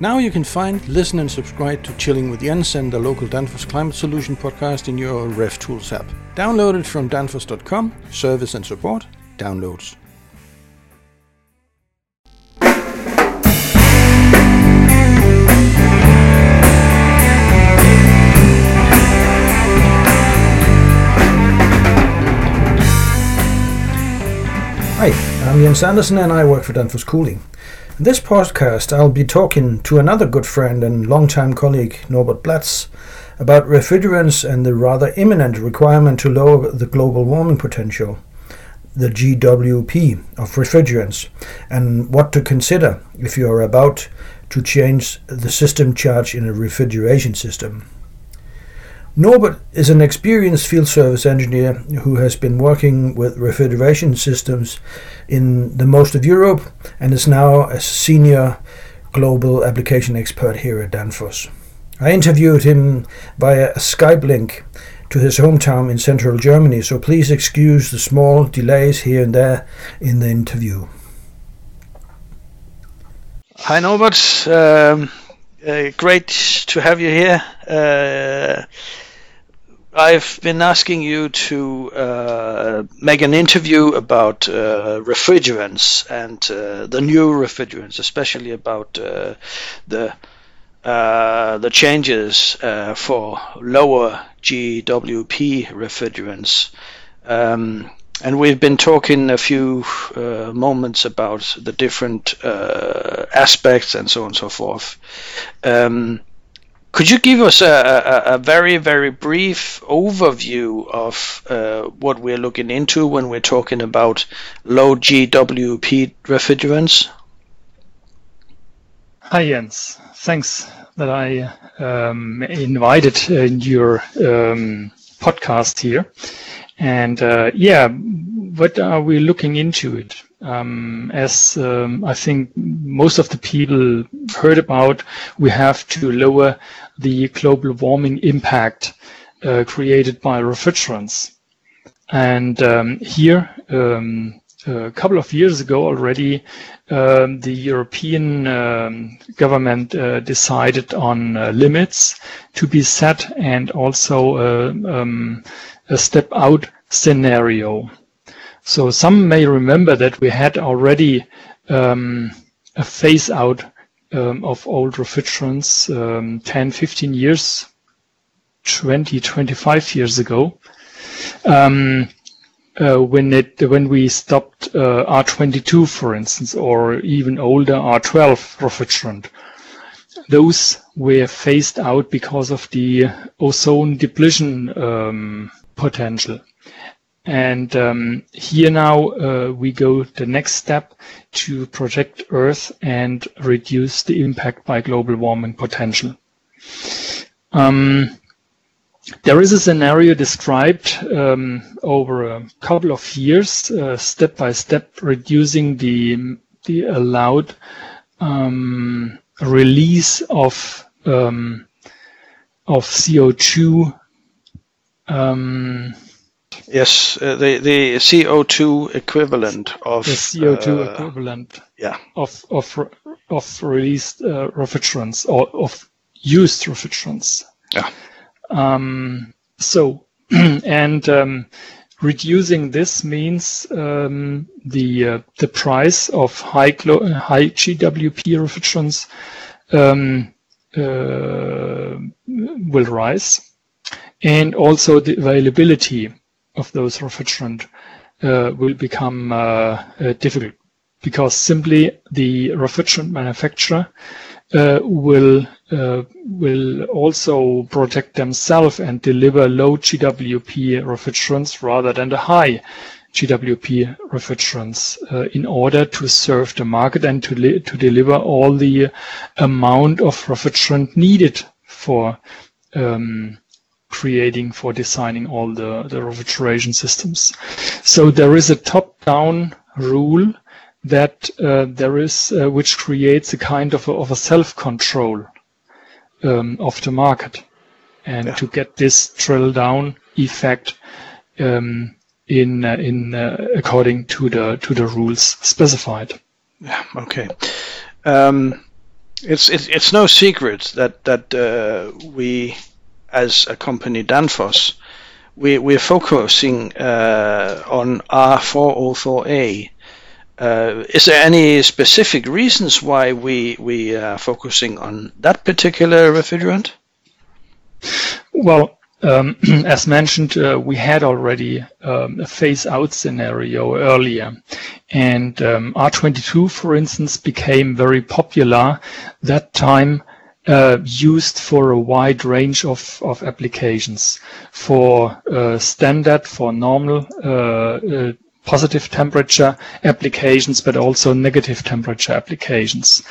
Now you can find, listen, and subscribe to Chilling with Jens and the local Danfoss Climate Solution podcast in your RefTools app. Download it from danfoss.com, service and support, downloads. Hi, I'm Jens Andersen and I work for Danfoss Cooling. In this podcast, I'll be talking to another good friend and longtime colleague, Norbert Blatz, about refrigerants and the rather imminent requirement to lower the global warming potential, the GWP of refrigerants, and what to consider if you are about to change the system charge in a refrigeration system. Norbert is an experienced field service engineer who has been working with refrigeration systems in the most of Europe and is now a senior global application expert here at Danfoss. I interviewed him via a Skype link to his hometown in central Germany, so please excuse the small delays here and there in the interview. Hi, Norbert. Um, uh, great to have you here. Uh, I've been asking you to uh, make an interview about uh, refrigerants and uh, the new refrigerants, especially about uh, the uh, the changes uh, for lower GWP refrigerants. Um, and we've been talking a few moments about the different aspects and so on and so forth. Um, could you give us a, a, a very, very brief overview of uh, what we're looking into when we're talking about low GWP refrigerants? Hi, Jens. Thanks that I um, invited in your um, podcast here. And uh, yeah, what are we looking into it? Um, as um, I think most of the people heard about, we have to lower the global warming impact uh, created by refrigerants. And um, here, um, a couple of years ago already, um, the European um, government uh, decided on uh, limits to be set and also uh, a step out scenario. So some may remember that we had already um, a phase out um, of old refrigerants um, 10, 15 years, 20, 25 years ago. Um, uh, when it when we stopped uh, R22, for instance, or even older R12 refrigerant, those were phased out because of the ozone depletion um, potential. And um, here now uh, we go the next step to protect Earth and reduce the impact by global warming potential. Um, there is a scenario described um, over a couple of years, uh, step by step, reducing the the allowed um, release of um, of CO2 um, Yes, uh, the the CO2 equivalent of the CO2 uh, equivalent. Yeah. Of of of released uh, refrigerants or of used refrigerants. Yeah. Um, so and um, reducing this means um, the uh, the price of high high GWP refrigerants um, uh, will rise, and also the availability of those refrigerant uh, will become uh, uh, difficult. Because simply the refrigerant manufacturer uh, will uh, will also protect themselves and deliver low GWP refrigerants rather than the high GWP refrigerants uh, in order to serve the market and to to deliver all the amount of refrigerant needed for um, creating for designing all the, the refrigeration systems. So there is a top-down rule that uh, there is, uh, which creates a kind of a, of a self-control um, of the market, and yeah. to get this drill down effect um, in uh, in uh, according to the to the rules specified. Yeah. Okay. Um, It's, it's it's no secret that that uh, we, as a company Danfoss, we we're focusing uh, on R404A. Uh, is there any specific reasons why we we are focusing on that particular refrigerant? Well, um, as mentioned, uh, we had already um, a phase-out scenario earlier, and um, R22, for instance, became very popular that time. Uh, used for a wide range of, of applications for uh, standard, for normal uh, uh, positive temperature applications, but also negative temperature applications.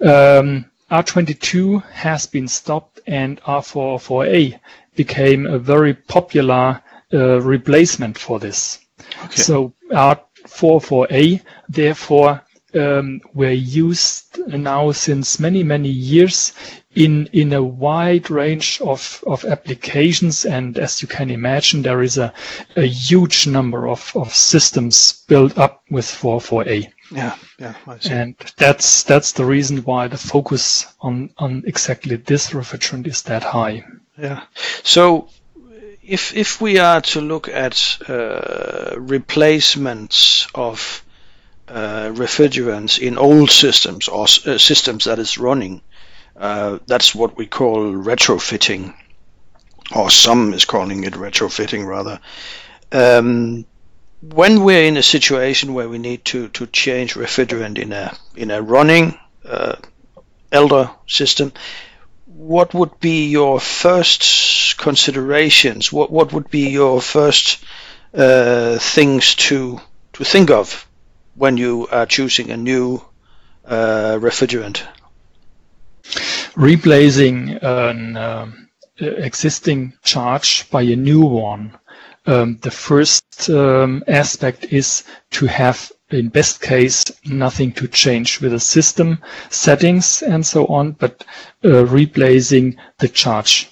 Um, R22 has been stopped and R404A became a very popular uh, replacement for this. Okay. So R44A, therefore, um, were used now since many, many years in, in a wide range of, of applications. And as you can imagine, there is a, a huge number of, of systems built up with 44A. Yeah, yeah. And that's that's the reason why the focus on on exactly this refrigerant is that high. Yeah. So if if we are to look at uh, replacements of uh, refrigerants in old systems or uh, systems that is running, uh, that's what we call retrofitting, or some is calling it retrofilling rather. Um, when we're in a situation where we need to, to change refrigerant in a in a running uh, elder system, what would be your first considerations? What what would be your first uh, things to to think of when you are choosing a new uh, refrigerant? Replacing an um, existing charge by a new one. Um, the first um, aspect is to have in best case, nothing to change with the system settings and so on, but uh, replacing the charge.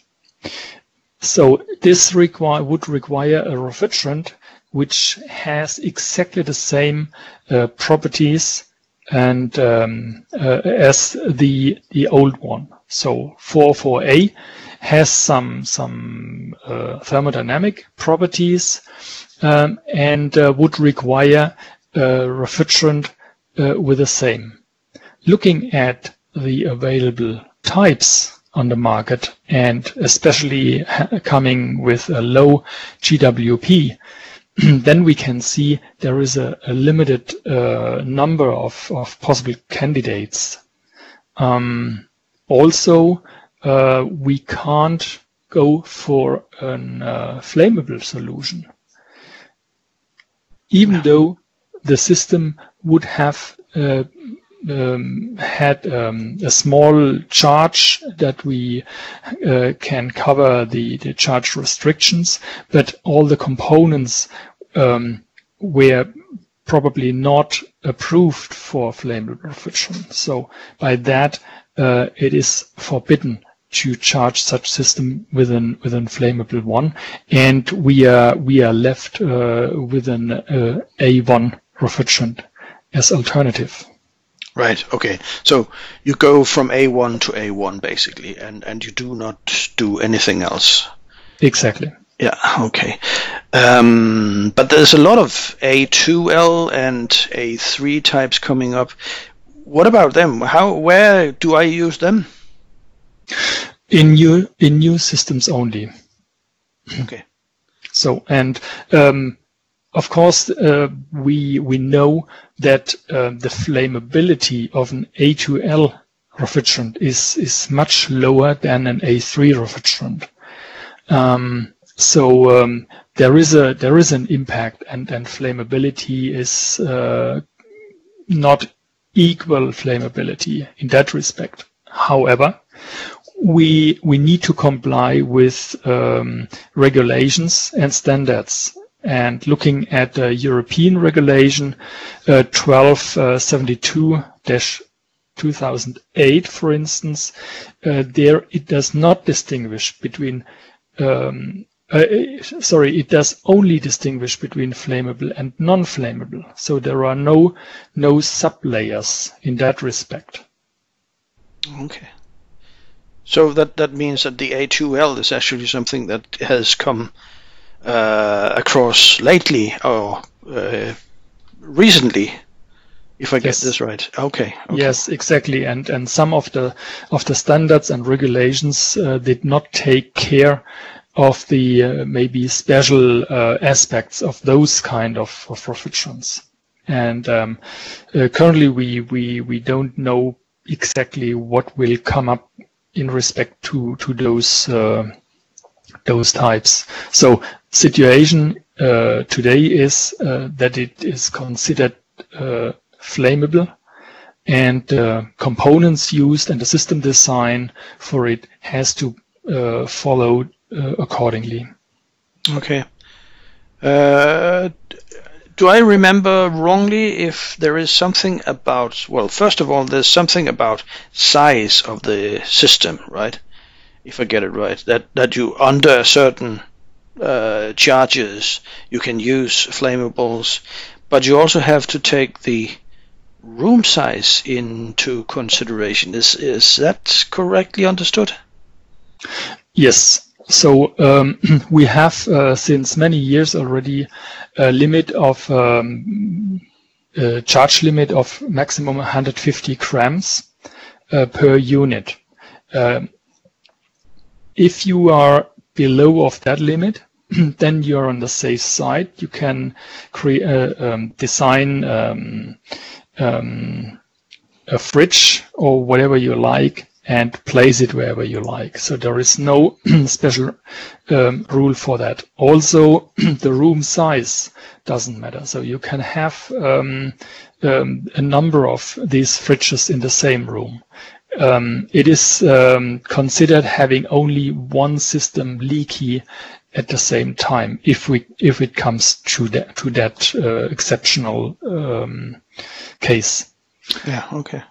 So this require, would require a refrigerant which has exactly the same uh, properties and um, uh, as the the old one. So 44A has some some uh, thermodynamic properties um, and uh, would require a refrigerant uh, with the same. Looking at the available types on the market and especially coming with a low GWP, then we can see there is a, a limited uh, number of, of possible candidates. Um, also, uh, we can't go for a uh, flammable solution. Even though the system would have uh, um, had um, a small charge that we uh, can cover the, the charge restrictions, but all the components um, were probably not approved for flammable refrigerant. So by that, uh, it is forbidden to charge such system with an with an flammable one, and we are we are left uh, with an uh, A1 refrigerant as alternative. Right. Okay. So you go from A1 to A1 basically, and and you do not do anything else. Exactly. Yeah. Okay. Um, but there's a lot of A2L and A3 types coming up. What about them? How? Where do I use them? In new in new systems only. Okay. So and um, of course, uh, we we know that uh, the flammability of an A2L refrigerant is is much lower than an A3 refrigerant. Um, so um, there is a there is an impact, and and flammability is uh, not equal flammability in that respect. However, we we need to comply with um, regulations and standards and looking at the European regulation uh, 1272-2008, for instance, uh, there it does not distinguish between um, uh, sorry, it does only distinguish between flammable and non-flammable. So there are no no sublayers in that respect. Okay. So that that means that the A2L is actually something that has come uh, across lately or uh, recently, if I get Yes. this right. Okay. okay. Yes, exactly. And and some of the of the standards and regulations uh, did not take care of the uh, maybe special uh, aspects of those kind of, of refrigerants. And um, uh, currently, we, we we don't know exactly what will come up in respect to to those uh, those types. So situation uh, today is uh, that it is considered flammable and components used and the system design for it has to follow accordingly. Okay. Uh, do I remember wrongly if there is something about, well, first of all, there's something about size of the system, right? If I get it right, that, that you, under certain uh, charges, you can use flammables, but you also have to take the room size into consideration. Is, is that correctly understood? Yes. So um, we have uh, since many years already a limit of um, a charge limit of maximum 150 grams uh, per unit. Um, if you are below of that limit, then you're on the safe side. You can create uh, um, design um, a fridge or whatever you like and place it wherever you like. So there is no special um, rule for that. Also, the room size doesn't matter. So you can have um, um, a number of these fridges in the same room. Um, it is um, considered having only one system leaky at the same time if we if it comes to that to that uh, exceptional um, case. Yeah, okay.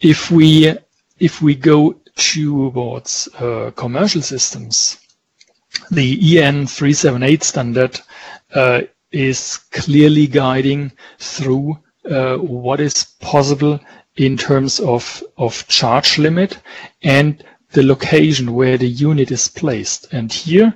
If we if we go towards uh, commercial systems, the EN 378 standard uh, is clearly guiding through uh, what is possible in terms of, of charge limit and the location where the unit is placed. And here,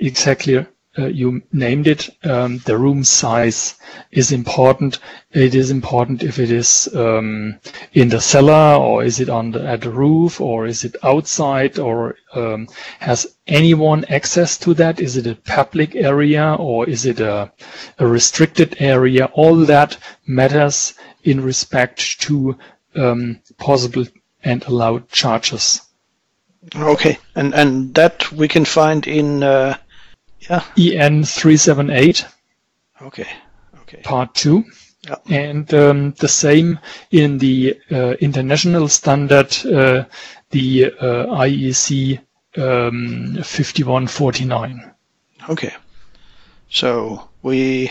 exactly, uh, you named it, um, the room size is important. It is important if it is um, in the cellar or is it on the, at the roof or is it outside or um, has anyone access to that? Is it a public area or is it a, a restricted area? All that matters in respect to um, possible and allowed charges. Okay, and and that we can find in uh, yeah. EN 378 Okay, okay. part 2 Yeah. and um, the same in the uh, international standard uh, the uh, IEC um, 5149 Okay. So we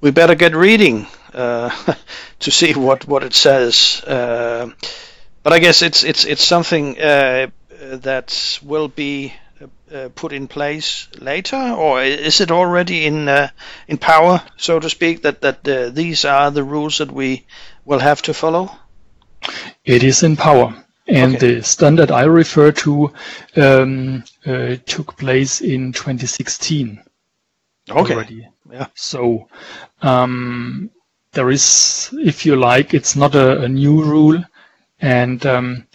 we better get reading uh, to see what what it says. Uh, but I guess it's it's it's something uh, that will be put in place later, or is it already in uh, in power, so to speak? That that uh, these are the rules that we will have to follow. it is in power and Okay. the standard I refer to um, uh, took place in 2016 Okay. already. Yeah. So um, there is, if you like, it's not a, a new rule, and um,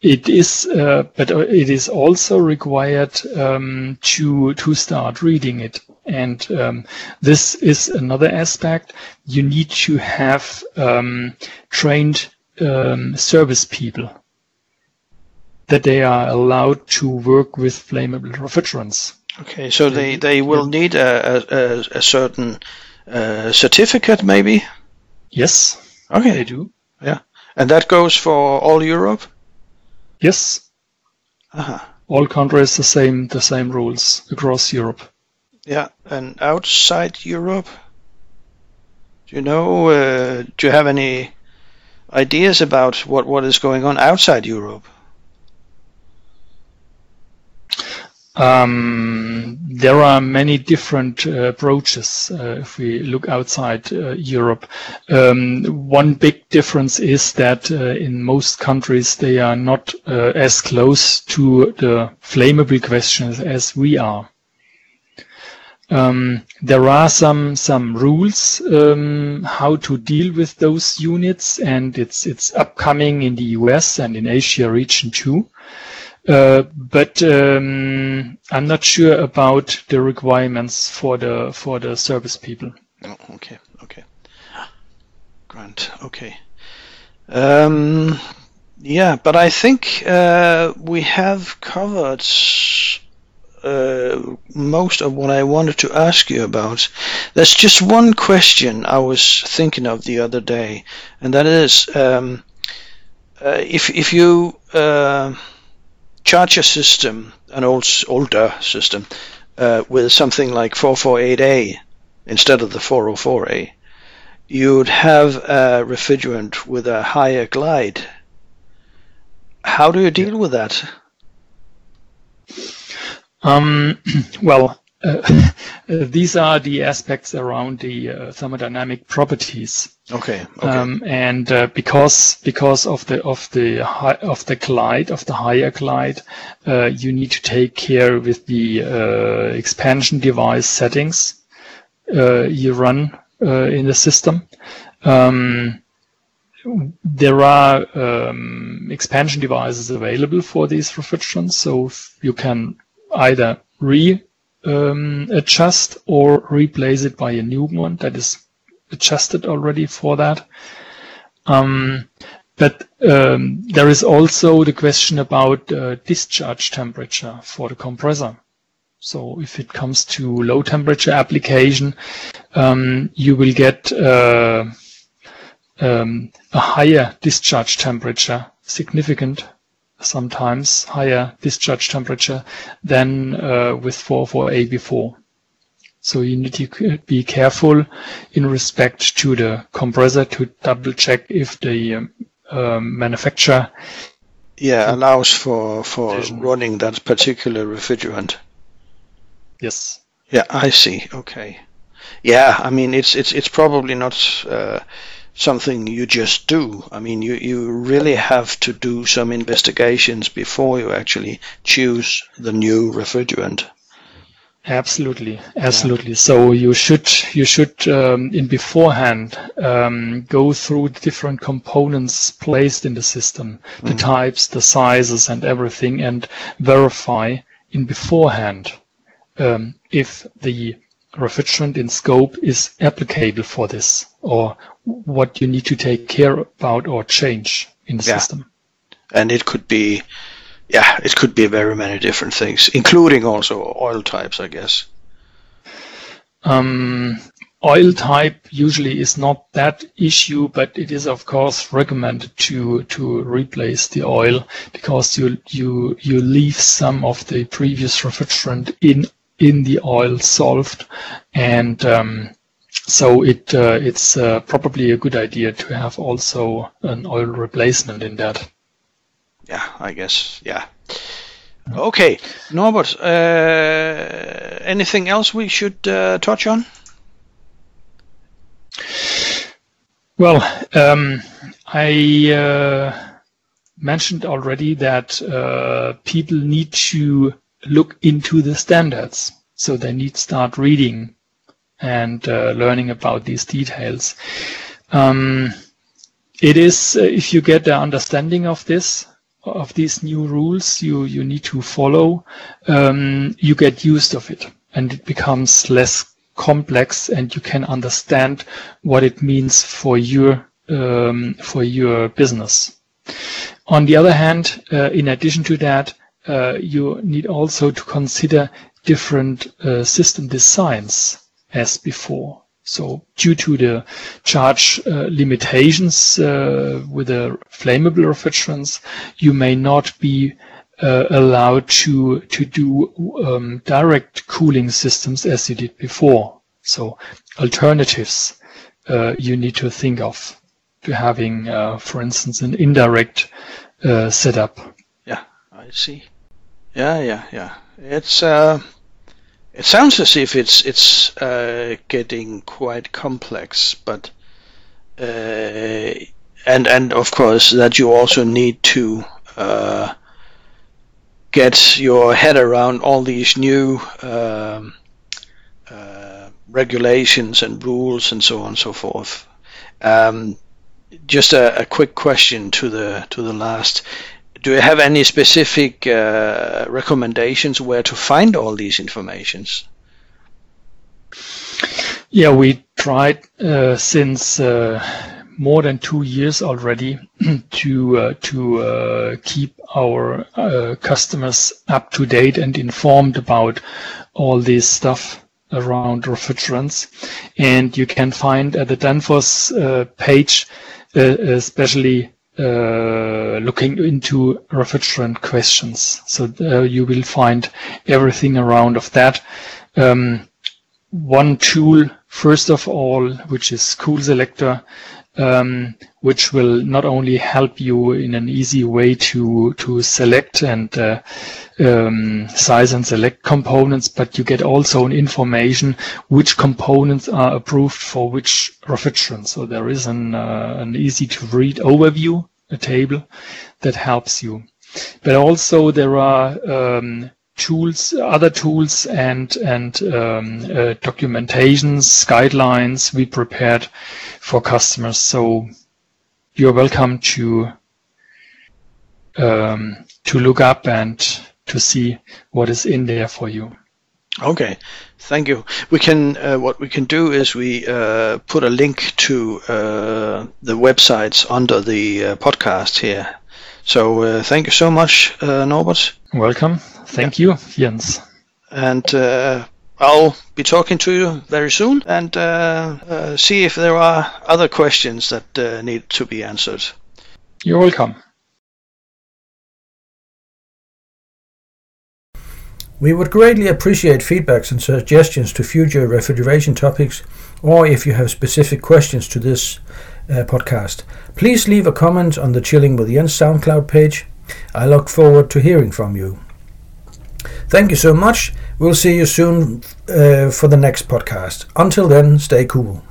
it is, uh, but uh, it is also required um, to to start reading it. And um, this is another aspect. You need to have um, trained um, service people that they are allowed to work with flammable refrigerants. Okay. So they they will need a a, a, a certain uh, certificate, maybe. Yes, Okay. they do. Yeah. And that goes for all Europe? Yes, Uh-huh. all countries the same the same rules across Europe. Yeah. And outside Europe? Do you know, uh, do you have any ideas about what, what is going on outside Europe? Um, there are many different uh, approaches uh, if we look outside uh, Europe. Um, one big difference is that uh, in most countries they are not uh, as close to the flammable questions as we are. Um, there are some some rules um, how to deal with those units, and it's it's upcoming in the US and in Asia region too. Uh, but um, I'm not sure about the requirements for the for the service people. Oh, okay, okay. Grant, okay. Um, yeah, but I think uh, we have covered uh, most of what I wanted to ask you about. There's just one question I was thinking of the other day, and that is um, uh, if if you charge a system, an old older system, uh, with something like 448A instead of the 404A, you'd have a refrigerant with a higher glide. How do you deal with that? Um, well, uh, these are the aspects around the uh, thermodynamic properties. Okay. okay. Um, and uh, because because of the of the high, of the glide of the higher glide, uh, you need to take care with the uh, expansion device settings uh, you run in the system. Um, there are um, expansion devices available for these refrigerants, so you can either re um, adjust or replace it by a new one that is adjusted already for that. Um, but um, there is also the question about uh, discharge temperature for the compressor. So if it comes to low temperature application, um, you will get uh, um, a higher discharge temperature, significant sometimes higher discharge temperature than uh, with 404A before. So you need to be careful in respect to the compressor to double check if the um, um, manufacturer yeah allows for for decision. running that particular refrigerant. Yes. Yeah, I see. Okay. Yeah, I mean it's it's it's probably not uh, something you just do. I mean, you, you really have to do some investigations before you actually choose the new refrigerant. Absolutely, absolutely. Yeah. So you should you should um, in beforehand um, go through the different components placed in the system, the mm-hmm. types, the sizes, and everything, and verify in beforehand um, if the refrigerant in scope is applicable for this or what you need to take care about or change in the yeah. system. And it could be, yeah, it could be very many different things, including also oil types, I guess. Um, oil type usually is not that issue, but it is of course recommended to to replace the oil because you you you leave some of the previous refrigerant in in the oil solved, and um, so it uh, it's uh, probably a good idea to have also an oil replacement in that. Yeah, I guess. Yeah. Okay, Norbert. Uh, anything else we should uh, touch on? Well, um, I uh, mentioned already that uh, people need to look into the standards. So they need to start reading and uh, learning about these details. Um, it is, uh, if you get the understanding of this, of these new rules you, you need to follow, um, you get used of it and it becomes less complex and you can understand what it means for your, um, for your business. On the other hand, uh, in addition to that, you need also to consider different uh, system designs as before. So due to the charge uh, limitations uh, with the flammable refrigerants, you may not be uh, allowed to to do um, direct cooling systems as you did before. So alternatives uh, you need to think of to having, uh, for instance, an indirect uh, setup. Yeah, I see. Yeah, yeah, yeah. It's uh, it sounds as if it's it's uh, getting quite complex, but uh, and and of course that you also need to uh, get your head around all these new um, uh, regulations and rules and so on and so forth. Um, just a, a, quick question to the to the last. Do you have any specific uh, recommendations where to find all these informations? Yeah, we tried uh, since uh, more than two years already to uh, to uh, keep our uh, customers up to date and informed about all this stuff around refrigerants. And you can find at the Danfoss page, especially uh, looking into refrigerant questions. So uh, you will find everything around of that. Um, one tool, first of all, which is Cool Selector, um, which will not only help you in an easy way to to select and uh, um, size and select components, but you get also an information which components are approved for which refrigerant. So there is an uh, an easy to read overview, a table that helps you. But also there are um, tools, other tools and and um, uh, documentations, guidelines we prepared for customers. So you're welcome to um, to look up and to see what is in there for you. Okay, thank you. We can uh, what we can do is we uh, put a link to uh, the websites under the uh, podcast here. So uh, thank you so much, uh, Norbert. Welcome. Thank you, Jens. And uh, I'll be talking to you very soon and uh, uh, see if there are other questions that need to be answered. You're welcome. We would greatly appreciate feedbacks and suggestions to future refrigeration topics, or if you have specific questions to this uh, podcast. Please leave a comment on the Chilling with Jens SoundCloud page. I look forward to hearing from you. Thank you so much. We'll see you soon uh, for the next podcast. Until then, stay cool.